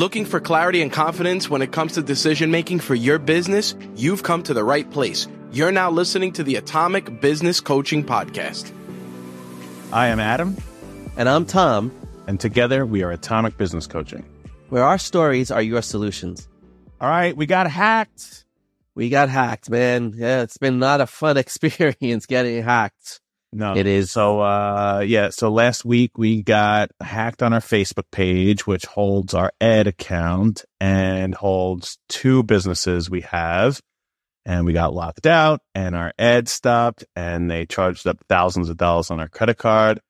Looking for clarity and confidence when it comes to decision making for your business? You've come to the right place. You're now listening to the Atomic Business Coaching Podcast. I am Adam. And I'm Tom. And together we are Atomic Business Coaching, where our stories are your solutions. All right, we got hacked. We got hacked, man. Yeah, it's been not a fun experience getting hacked. No, it is. So, uh, yeah. So last week we got hacked on our Facebook page, which holds our ed account and holds two businesses we have. And we got locked out and our ed stopped and they charged up thousands of dollars on our credit card.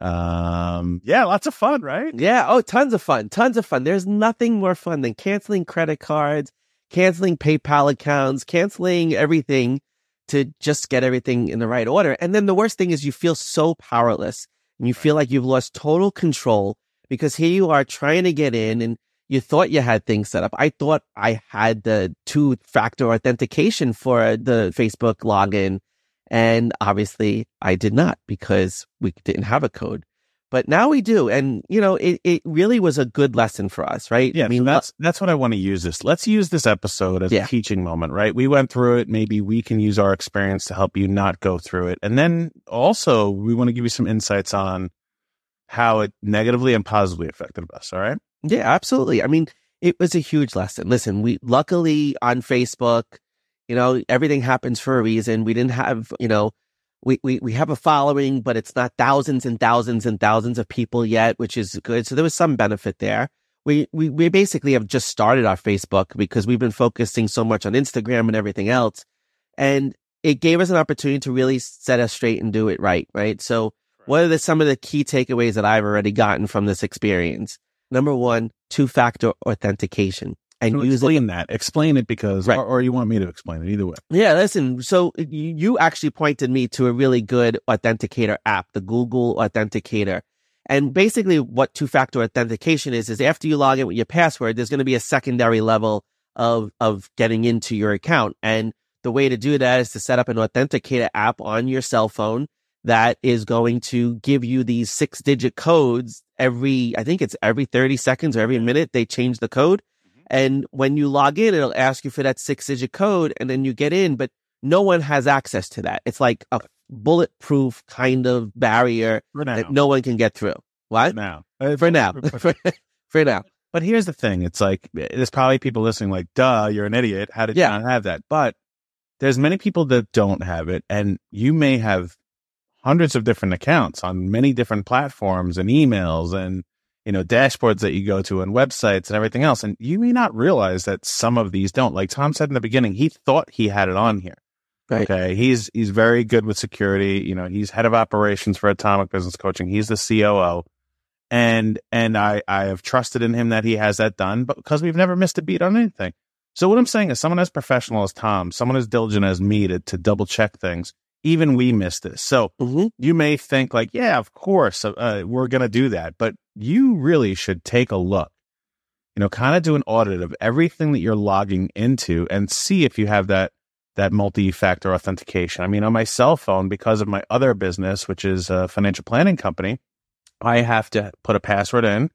Um, yeah, lots of fun, right? Yeah. Oh, tons of fun. Tons of fun. There's nothing more fun than canceling credit cards, canceling PayPal accounts, canceling everything to just get everything in the right order. And then the worst thing is you feel so powerless and you feel like you've lost total control because here you are trying to get in and you thought you had things set up. I thought I had the two factor authentication for the Facebook login. And obviously I did not because we didn't have a code but now we do. And, you know, it, it really was a good lesson for us, right? Yeah. I mean, that's, that's what I want to use this. Let's use this episode as yeah. a teaching moment, right? We went through it. Maybe we can use our experience to help you not go through it. And then also we want to give you some insights on how it negatively and positively affected us. All right. Yeah, absolutely. I mean, it was a huge lesson. Listen, we luckily on Facebook, you know, everything happens for a reason. We didn't have, you know, we, we, we have a following, but it's not thousands and thousands and thousands of people yet, which is good. So there was some benefit there. We, we, we basically have just started our Facebook because we've been focusing so much on Instagram and everything else. And it gave us an opportunity to really set us straight and do it right. Right. So what are the, some of the key takeaways that I've already gotten from this experience? Number one, two factor authentication and so use explain it. that. Explain it because, right. or, or, you want me to explain it either way. Yeah, listen. So you actually pointed me to a really good authenticator app, the Google Authenticator. And basically what two-factor authentication is, is after you log in with your password, there's going to be a secondary level of, of getting into your account. And the way to do that is to set up an authenticator app on your cell phone that is going to give you these six digit codes every, I think it's every 30 seconds or every minute they change the code. And when you log in, it'll ask you for that six digit code and then you get in, but no one has access to that. It's like a bulletproof kind of barrier that no one can get through. What? For now. Uh, for now. for, for now. But here's the thing. It's like, there's probably people listening like, duh, you're an idiot. How did yeah. you not have that? But there's many people that don't have it. And you may have hundreds of different accounts on many different platforms and emails and you know, dashboards that you go to and websites and everything else. And you may not realize that some of these don't. Like Tom said in the beginning, he thought he had it on here. Right. Okay. He's, he's very good with security. You know, he's head of operations for Atomic Business Coaching. He's the COO. And, and I, I have trusted in him that he has that done, but because we've never missed a beat on anything. So what I'm saying is someone as professional as Tom, someone as diligent as me to, to double check things, even we missed this. So mm-hmm. you may think like, yeah, of course, uh, we're going to do that, but you really should take a look, you know, kind of do an audit of everything that you're logging into and see if you have that, that multi-factor authentication. I mean, on my cell phone, because of my other business, which is a financial planning company, I have to put a password in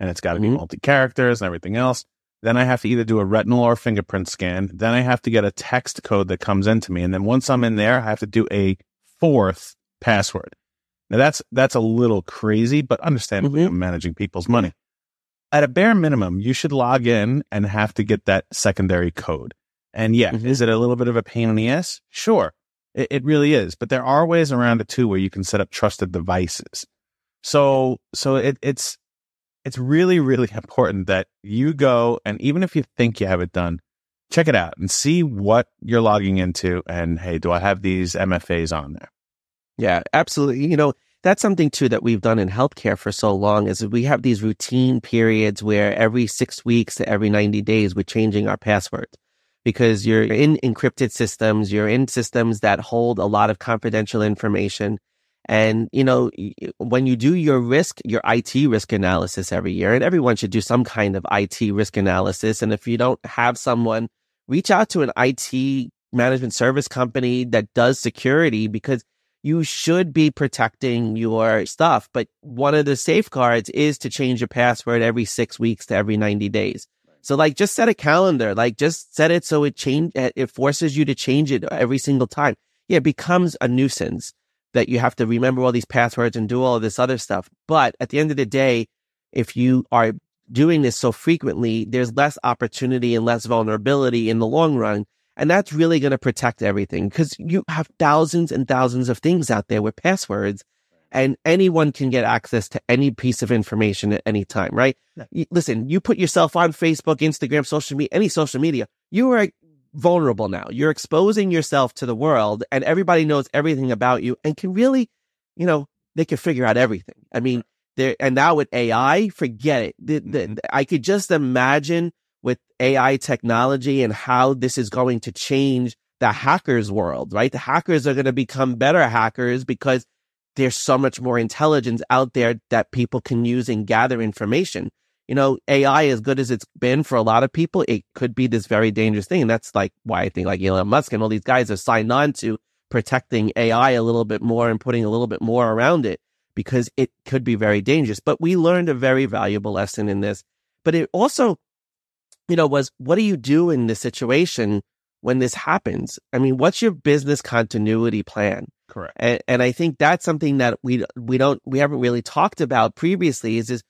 and it's got to mm-hmm. be multi characters and everything else. Then I have to either do a retinal or fingerprint scan. Then I have to get a text code that comes into me. And then once I'm in there, I have to do a fourth password. Now that's that's a little crazy, but understandably, mm-hmm. I'm managing people's money. At a bare minimum, you should log in and have to get that secondary code. And yeah, mm-hmm. is it a little bit of a pain in the ass? Sure, it, it really is. But there are ways around it too, where you can set up trusted devices. So so it, it's it's really really important that you go and even if you think you have it done, check it out and see what you're logging into. And hey, do I have these MFAs on there? Yeah, absolutely. You know, that's something too that we've done in healthcare for so long is we have these routine periods where every six weeks to every 90 days we're changing our passwords because you're in encrypted systems, you're in systems that hold a lot of confidential information. And, you know, when you do your risk, your IT risk analysis every year, and everyone should do some kind of IT risk analysis. And if you don't have someone, reach out to an IT management service company that does security because you should be protecting your stuff. But one of the safeguards is to change your password every six weeks to every 90 days. So like just set a calendar, like just set it so it change, it forces you to change it every single time. Yeah, it becomes a nuisance that you have to remember all these passwords and do all of this other stuff. But at the end of the day, if you are doing this so frequently, there's less opportunity and less vulnerability in the long run. And that's really going to protect everything because you have thousands and thousands of things out there with passwords and anyone can get access to any piece of information at any time, right? Yeah. listen, you put yourself on Facebook, Instagram, social media, any social media, you are vulnerable now. You're exposing yourself to the world and everybody knows everything about you and can really, you know, they can figure out everything. I mean, there, and now with AI, forget it. The, the, mm-hmm. I could just imagine with AI technology and how this is going to change the hackers world, right? The hackers are going to become better hackers because there's so much more intelligence out there that people can use and gather information. You know, AI, as good as it's been for a lot of people, it could be this very dangerous thing. And that's like why I think like Elon Musk and all these guys are signed on to protecting AI a little bit more and putting a little bit more around it because it could be very dangerous. But we learned a very valuable lesson in this. But it also, you know, was what do you do in this situation when this happens? I mean, what's your business continuity plan? Correct. And, and I think that's something that we we don't we haven't really talked about previously. Is is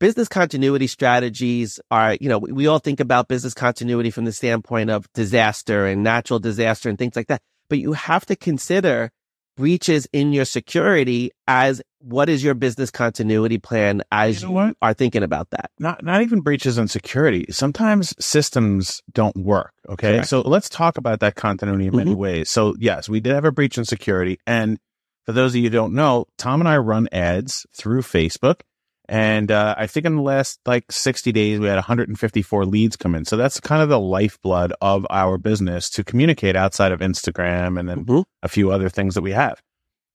business continuity strategies are you know we, we all think about business continuity from the standpoint of disaster and natural disaster and things like that, but you have to consider breaches in your security as what is your business continuity plan as you, know you are thinking about that? Not not even breaches in security. Sometimes systems don't work. Okay. Correct. So let's talk about that continuity in many mm-hmm. ways. So yes, we did have a breach in security. And for those of you who don't know, Tom and I run ads through Facebook. And uh, I think in the last like 60 days, we had 154 leads come in. So that's kind of the lifeblood of our business to communicate outside of Instagram and then mm-hmm. a few other things that we have.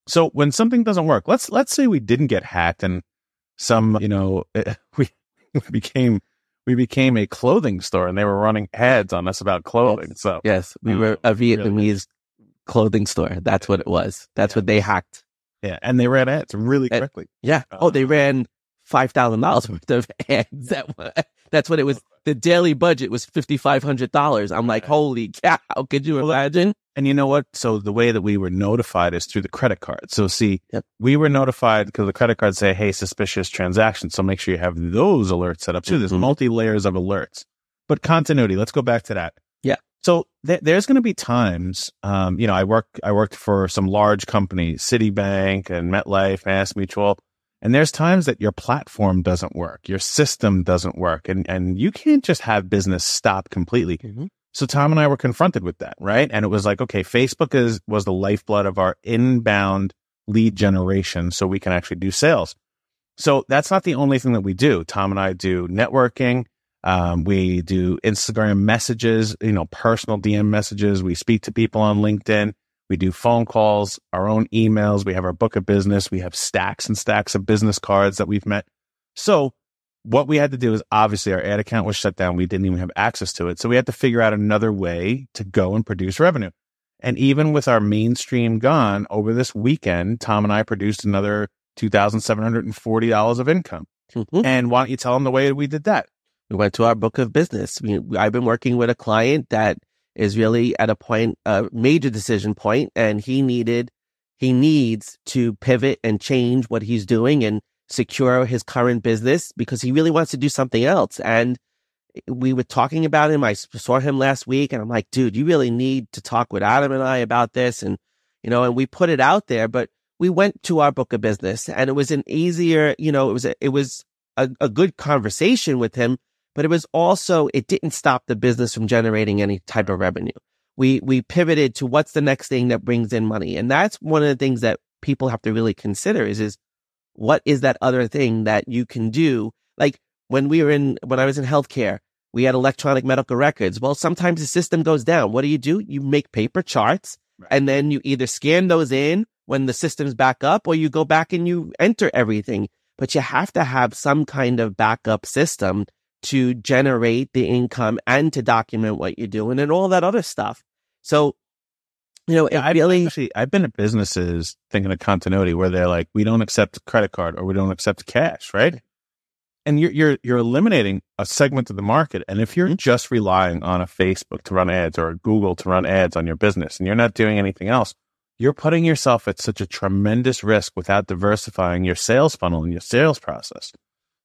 So when something doesn't work, let's let's say we didn't get hacked and some, you know, we, we became we became a clothing store and they were running ads on us about clothing. Yes. So yes, we were a Vietnamese really clothing store. That's what it was. That's yeah. what they hacked. Yeah, and they ran ads really quickly. yeah. Uh, oh, they ran five thousand dollars worth of ads. That that's what it was. The daily budget was fifty five hundred dollars. I'm like, holy cow! Could you imagine? And you know what? So the way that we were notified is through the credit card. So see, yep. we were notified because the credit card say, "Hey, suspicious transaction." So make sure you have those alerts set up too. There's mm-hmm. multi layers of alerts. But continuity. Let's go back to that. Yeah. So th- there's going to be times, um, you know, I work, I worked for some large companies, Citibank and MetLife, Mass Mutual and there's times that your platform doesn't work, your system doesn't work, and, and you can't just have business stop completely. Mm-hmm. So Tom and I were confronted with that, right? And it was like, okay, Facebook is, was the lifeblood of our inbound lead generation. So we can actually do sales. So that's not the only thing that we do. Tom and I do networking. Um, we do Instagram messages, you know, personal DM messages. We speak to people on LinkedIn. We do phone calls, our own emails. We have our book of business. We have stacks and stacks of business cards that we've met. So what we had to do is obviously our ad account was shut down. We didn't even have access to it. So we had to figure out another way to go and produce revenue. And even with our mainstream gone over this weekend, Tom and I produced another $2,740 of income. Mm-hmm. And why don't you tell them the way we did that? We went to our book of business. We, I've been working with a client that is really at a point, a major decision point, and he needed, he needs to pivot and change what he's doing and secure his current business because he really wants to do something else. And we were talking about him. I saw him last week and I'm like, dude, you really need to talk with Adam and I about this. And, you know, and we put it out there, but we went to our book of business and it was an easier, you know, it was, a, it was a, a good conversation with him but it was also, it didn't stop the business from generating any type of revenue. We, we pivoted to what's the next thing that brings in money. And that's one of the things that people have to really consider is, is what is that other thing that you can do? Like when we were in, when I was in healthcare, we had electronic medical records. Well, sometimes the system goes down. What do you do? You make paper charts right. and then you either scan those in when the system's back up or you go back and you enter everything. But you have to have some kind of backup system to generate the income and to document what you're doing and all that other stuff. So You know, yeah, I've really, actually, I've been at businesses thinking of continuity where they're like, we don't accept credit card or we don't accept cash, right? And you're you're you're eliminating a segment of the market. And if you're mm-hmm. just relying on a Facebook to run ads or a Google to run ads on your business, and you're not doing anything else, you're putting yourself at such a tremendous risk without diversifying your sales funnel and your sales process.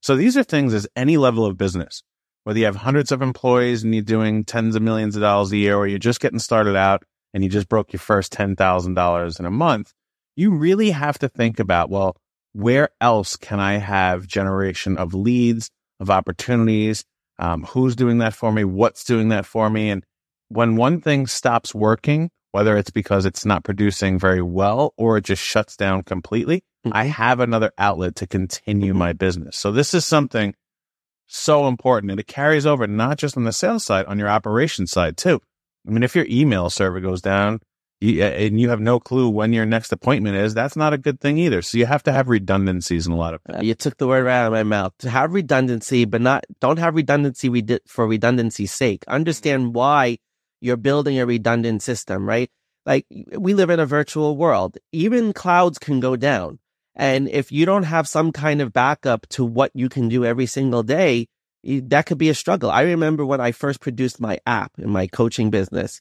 So these are things as any level of business, whether you have hundreds of employees and you're doing tens of millions of dollars a year, or you're just getting started out and you just broke your first $10,000 in a month, you really have to think about, well, where else can I have generation of leads, of opportunities? Um, who's doing that for me? What's doing that for me? And when one thing stops working, whether it's because it's not producing very well or it just shuts down completely. I have another outlet to continue mm-hmm. my business. So this is something so important and it carries over not just on the sales side, on your operations side too. I mean, if your email server goes down you, and you have no clue when your next appointment is, that's not a good thing either. So you have to have redundancies in a lot of. Uh, you took the word right out of my mouth. To have redundancy, but not don't have redundancy for redundancy's sake. Understand why you're building a redundant system, right? Like we live in a virtual world. Even clouds can go down. And if you don't have some kind of backup to what you can do every single day, that could be a struggle. I remember when I first produced my app in my coaching business,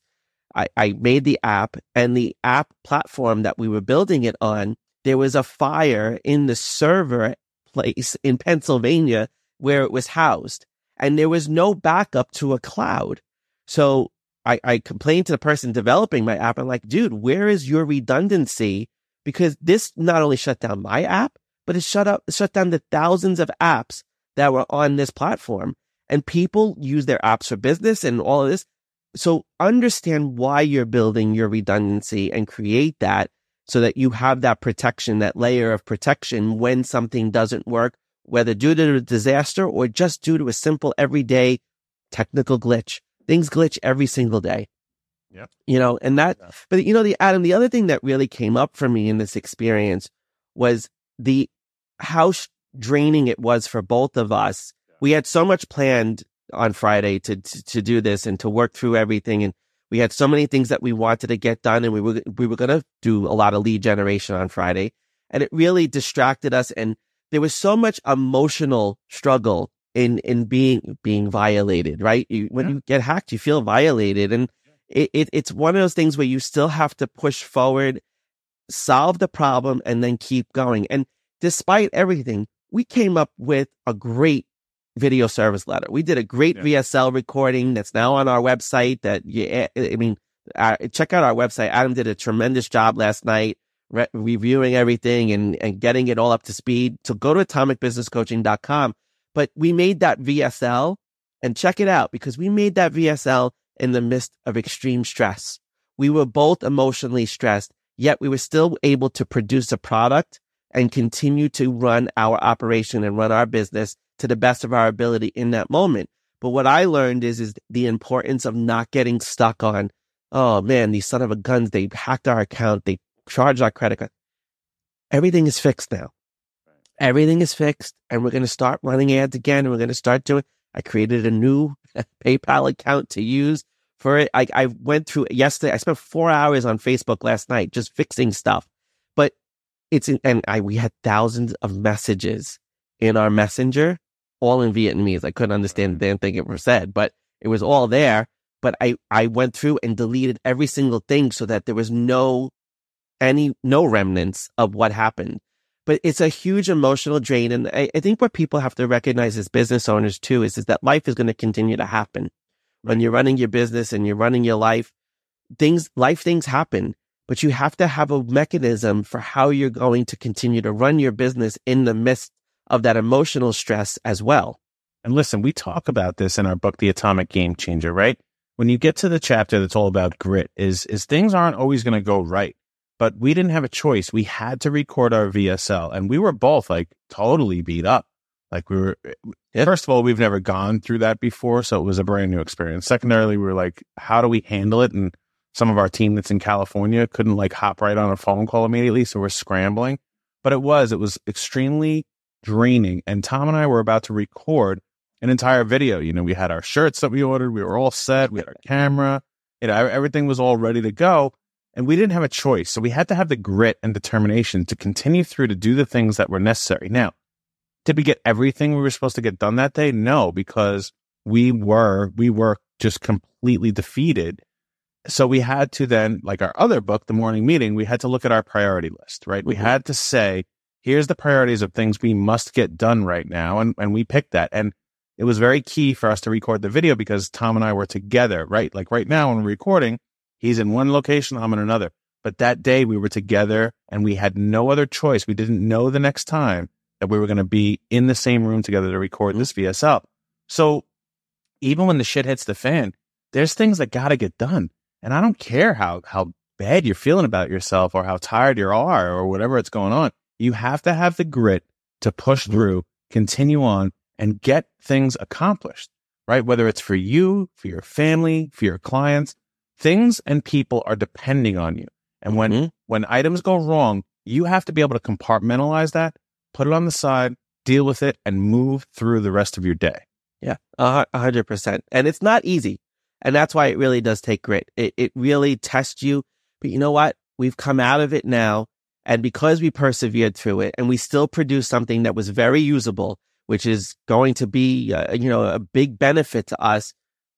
I, I made the app and the app platform that we were building it on, there was a fire in the server place in Pennsylvania where it was housed and there was no backup to a cloud. So I, I complained to the person developing my app. I'm like, dude, where is your redundancy? Because this not only shut down my app, but it shut up, shut down the thousands of apps that were on this platform. And people use their apps for business and all of this. So understand why you're building your redundancy and create that so that you have that protection, that layer of protection when something doesn't work, whether due to a disaster or just due to a simple everyday technical glitch. Things glitch every single day. Yeah. You know, and that, yeah. but you know, the Adam, the other thing that really came up for me in this experience was the how draining it was for both of us. Yeah. We had so much planned on Friday to, to, to do this and to work through everything. And we had so many things that we wanted to get done and we were, we were going to do a lot of lead generation on Friday. And it really distracted us. And there was so much emotional struggle in in being being violated, right? You, when yeah. you get hacked, you feel violated, and it, it it's one of those things where you still have to push forward, solve the problem, and then keep going. And despite everything, we came up with a great video service letter. We did a great yeah. VSL recording that's now on our website. That you, I mean, uh, check out our website. Adam did a tremendous job last night re- reviewing everything and and getting it all up to speed. So go to atomicbusinesscoaching.com but we made that VSL and check it out because we made that VSL in the midst of extreme stress. We were both emotionally stressed, yet we were still able to produce a product and continue to run our operation and run our business to the best of our ability in that moment. But what I learned is, is the importance of not getting stuck on, oh man, these son of a guns, they hacked our account. They charged our credit card. Everything is fixed now everything is fixed and we're going to start running ads again and we're going to start doing i created a new paypal account to use for it. I, I went through yesterday. I spent four hours on facebook last night just fixing stuff. But it's and i we had thousands of messages in our messenger all in vietnamese. I couldn't understand the damn thing it was said but it was all there. But i i went through and deleted every single thing so that there was no any no remnants of what happened but it's a huge emotional drain. And I, I, think what people have to recognize as business owners too is, is that life is going to continue to happen. When you're running your business and you're running your life, things, life things happen, but you have to have a mechanism for how you're going to continue to run your business in the midst of that emotional stress as well. And listen, we talk about this in our book, The Atomic Game Changer, right? When you get to the chapter that's all about grit is, is things aren't always going to go right but we didn't have a choice. We had to record our VSL and we were both like totally beat up. Like we were, eh, yeah. first of all, we've never gone through that before. So it was a brand new experience. Secondarily, we were like, how do we handle it? And some of our team that's in California couldn't like hop right on a phone call immediately. So we're scrambling, but it was, it was extremely draining. And Tom and I were about to record an entire video. You know, we had our shirts that we ordered. We were all set. We had our camera. You know, everything was all ready to go And we didn't have a choice. So we had to have the grit and determination to continue through to do the things that were necessary. Now, did we get everything we were supposed to get done that day? No, because we were, we were just completely defeated. So we had to then, like our other book, The Morning Meeting, we had to look at our priority list, right? We Mhm. had to say, here's the priorities of things we must get done right now. And, and we picked that. And it was very key for us to record the video because Tom and I were together, right? Like right now when we're recording, he's in one location, I'm in another. But that day we were together and we had no other choice. We didn't know the next time that we were going to be in the same room together to record mm-hmm. this VSL. So even when the shit hits the fan, there's things that got to get done. And I don't care how, how bad you're feeling about yourself or how tired you are or whatever it's going on. You have to have the grit to push mm-hmm. through, continue on and get things accomplished, right? Whether it's for you, for your family, for your clients, things and people are depending on you. And when, Mhm. when items go wrong, you have to be able to compartmentalize that, put it on the side, deal with it and move through the rest of your day. Yeah, a a hundred percent. And it's not easy. And that's why it really does take grit. It, it really tests you. But you know what? We've come out of it now. And because we persevered through it and we still produced something that was very usable, which is going to be, uh, you know, a big benefit to us,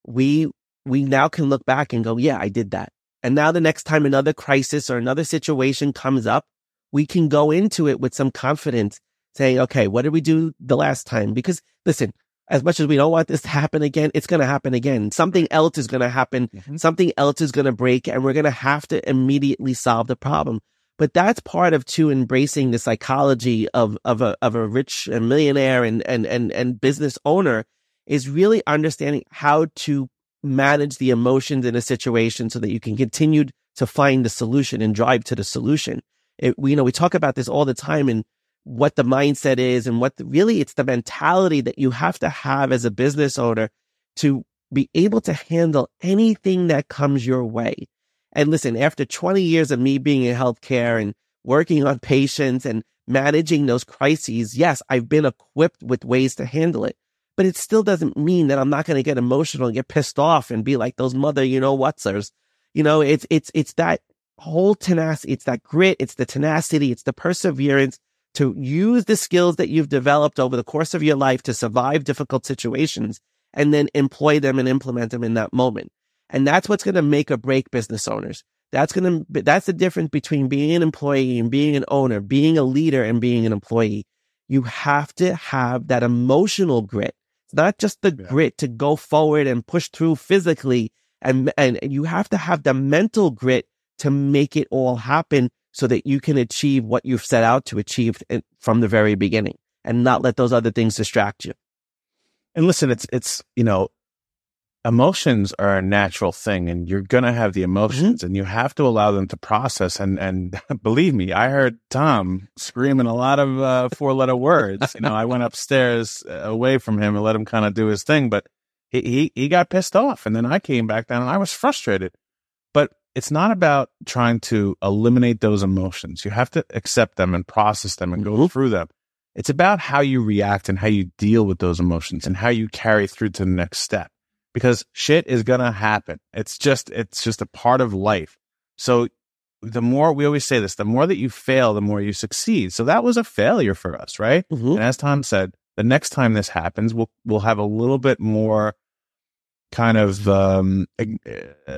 we, we now can look back and go, yeah, I did that. And now the next time another crisis or another situation comes up, we can go into it with some confidence saying, okay, what did we do the last time? Because listen, as much as we don't want this to happen again, it's going to happen again. Something else is going to happen. Mhm. Something else is going to break and we're going to have to immediately solve the problem. But that's part of too embracing the psychology of, of a, of a rich and millionaire and, and, and, and business owner is really understanding how to manage the emotions in a situation so that you can continue to find the solution and drive to the solution. It, we, you know, we talk about this all the time and what the mindset is and what the, really it's the mentality that you have to have as a business owner to be able to handle anything that comes your way. And listen, after 20 years of me being in healthcare and working on patients and managing those crises, yes, I've been equipped with ways to handle it. But it still doesn't mean that I'm not going to get emotional and get pissed off and be like those mother, you know, whatsers. You know, it's, it's, it's that whole tenacity. It's that grit. It's the tenacity. It's the perseverance to use the skills that you've developed over the course of your life to survive difficult situations and then employ them and implement them in that moment. And that's what's going to make or break business owners. That's going to, that's the difference between being an employee and being an owner, being a leader and being an employee. You have to have that emotional grit. It's not just the Yeah. grit to go forward and push through physically and, and you have to have the mental grit to make it all happen so that you can achieve what you've set out to achieve from the very beginning and not let those other things distract you. And listen, it's it's you know, emotions are a natural thing, and you're gonna have the emotions, and you have to allow them to process. And and believe me, I heard Tom screaming a lot of uh, four letter words. You know, I went upstairs uh, away from him and let him kind of do his thing, but he, he he got pissed off, and then I came back down, and I was frustrated. But it's not about trying to eliminate those emotions. You have to accept them and process them and go Mhm. through them. It's about how you react and how you deal with those emotions and how you carry through to the next step. Because shit is gonna happen. It's just it's just a part of life. So the more we always say this, the more that you fail, the more you succeed. So that was a failure for us, right? And as Tom said, the next time this happens, we'll we'll have a little bit more kind of um,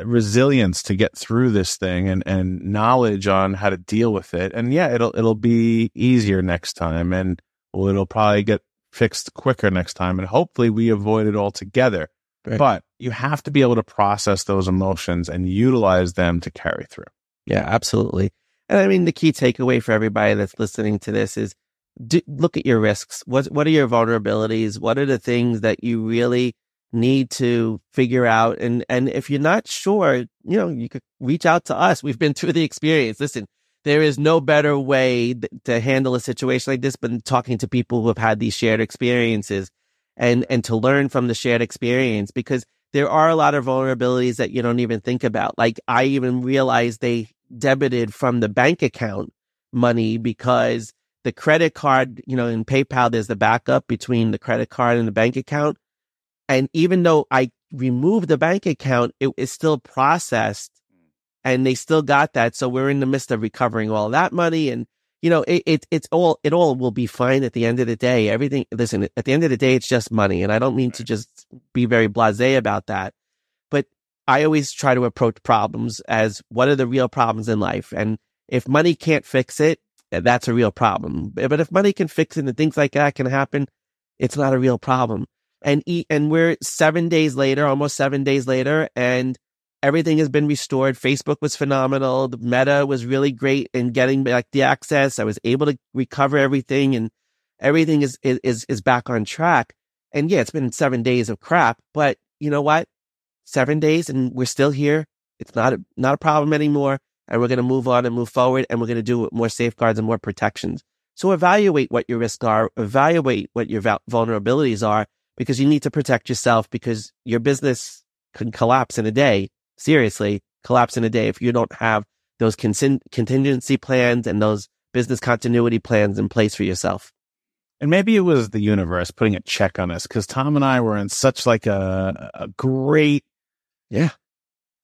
resilience to get through this thing and and knowledge on how to deal with it. And yeah, it'll it'll be easier next time, and well, it'll probably get fixed quicker next time, and hopefully we avoid it altogether. Right. But you have to be able to process those emotions and utilize them to carry through. Yeah, absolutely. And I mean, the key takeaway for everybody that's listening to this is do, look at your risks. What, what are your vulnerabilities? What are the things that you really need to figure out? And, and if you're not sure, you know, you could reach out to us. We've been through the experience. Listen, there is no better way th- to handle a situation like this than talking to people who have had these shared experiences and, and to learn from the shared experience because there are a lot of vulnerabilities that you don't even think about. Like I even realized they debited from the bank account money because the credit card, you know, in PayPal, there's the backup between the credit card and the bank account. And even though I removed the bank account, it is still processed and they still got that. So we're in the midst of recovering all that money. And, you know, it, it, it's all, it all will be fine at the end of the day. Everything, listen, at the end of the day, it's just money. And I don't mean to just be very blasé about that, but I always try to approach problems as what are the real problems in life? And if money can't fix it, eh, that's a real problem. Eh, but if money can fix it and things like that can happen, it's not a real problem. And and we're seven days later, almost seven days later, and everything has been restored. Facebook was phenomenal. The meta was really great in getting back the access. I was able to recover everything and everything is, is, is back on track. And yeah, it's been seven days of crap, but you know what? Seven days and we're still here. It's not a, not a problem anymore. And we're going to move on and move forward and we're going to do more safeguards and more protections. So evaluate what your risks are, evaluate what your vulnerabilities are because you need to protect yourself because your business can collapse in a day seriously collapse in a day if you don't have those con- contingency plans and those business continuity plans in place for yourself. And maybe it was the universe putting a check on us because Tom and I were in such like a, a great, yeah,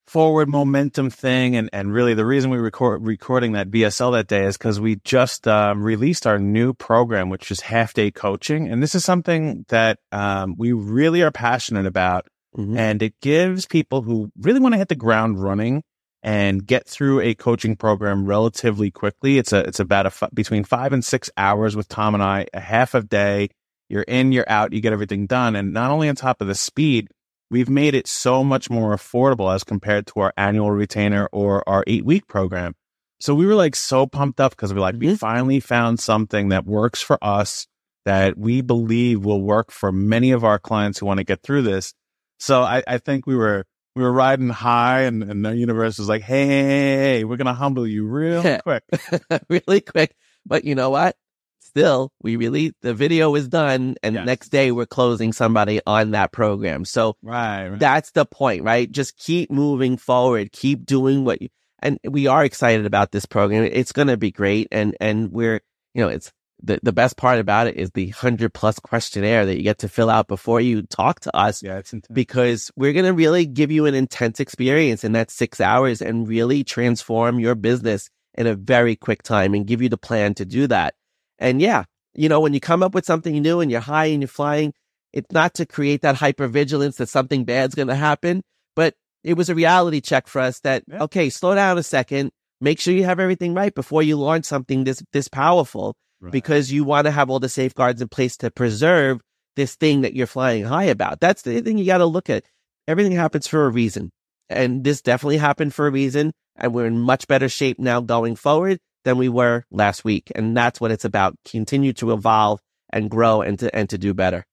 forward momentum thing. And, and really the reason we record recording that VSL that day is because we just um, released our new program, which is half day coaching. And this is something that um, we really are passionate about Mm-hmm. And it gives people who really want to hit the ground running and get through a coaching program relatively quickly. It's a, it's about a f- between five and six hours with Tom and I, a half a day. You're in, you're out, you get everything done. And not only on top of the speed, we've made it so much more affordable as compared to our annual retainer or our eight week program. So we were like so pumped up because we're like, mm-hmm. we finally found something that works for us that we believe will work for many of our clients who want to get through this. So I, I think we were we were riding high, and, and the universe was like, hey, hey, hey, hey we're gonna humble you real quick, really quick. But you know what? Still, we really the video is done, and yes. next day we're closing somebody on that program. So right, right, that's the point, right? Just keep moving forward, keep doing what you. And we are excited about this program. It's going to be great, and and we're you know it's the, the best part about it is the 100 plus questionnaire that you get to fill out before you talk to us. Yeah, it's intense. Because we're going to really give you an intense experience in that six hours and really transform your business in a very quick time and give you the plan to do that. And yeah, you know, when you come up with something new and you're high and you're flying, it's not to create that hyper vigilance that something bad's going to happen, but it was a reality check for us that, yeah. okay, slow down a second. Make sure you have everything right before you launch something this, this powerful right. because you want to have all the safeguards in place to preserve this thing that you're flying high about. That's the thing you got to look at. Everything happens for a reason. And this definitely happened for a reason. And we're in much better shape now going forward than we were last week. And that's what it's about. Continue to evolve and grow and to, and to do better.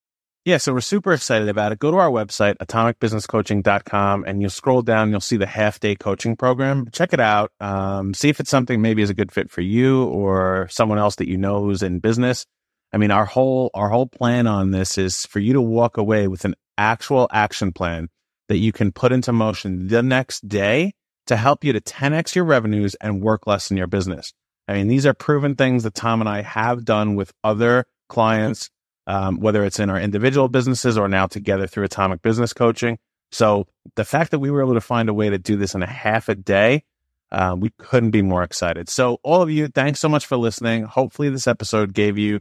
Yeah, so we're super excited about it. Go to our website, atomicbusinesscoaching.com, and you'll scroll down. You'll see the half day coaching program. Check it out. Um, see if it's something maybe is a good fit for you or someone else that you know who's in business. I mean, our whole, our whole plan on this is for you to walk away with an actual action plan that you can put into motion the next day to help you to 10x your revenues and work less in your business. I mean, these are proven things that Tom and I have done with other clients um, whether it's in our individual businesses or now together through Atomic Business Coaching. So the fact that we were able to find a way to do this in a half a day, uh, we couldn't be more excited. So all of you, thanks so much for listening. Hopefully this episode gave you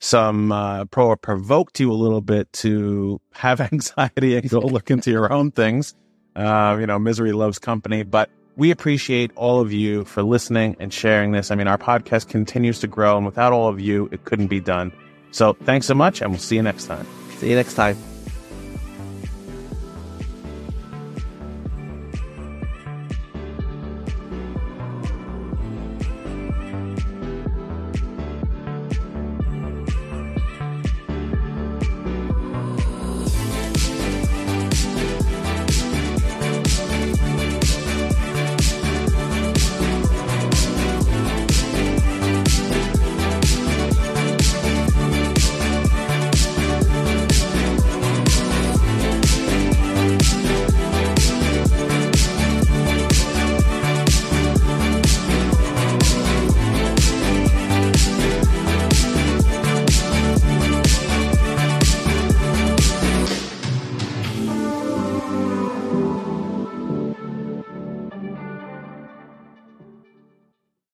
some uh, pro or provoked you a little bit to have anxiety and go look into your own things. Uh, you know, misery loves company, but we appreciate all of you for listening and sharing this. I mean, our podcast continues to grow, and without all of you, it couldn't be done. So thanks so much, and we'll see you next time. See you next time.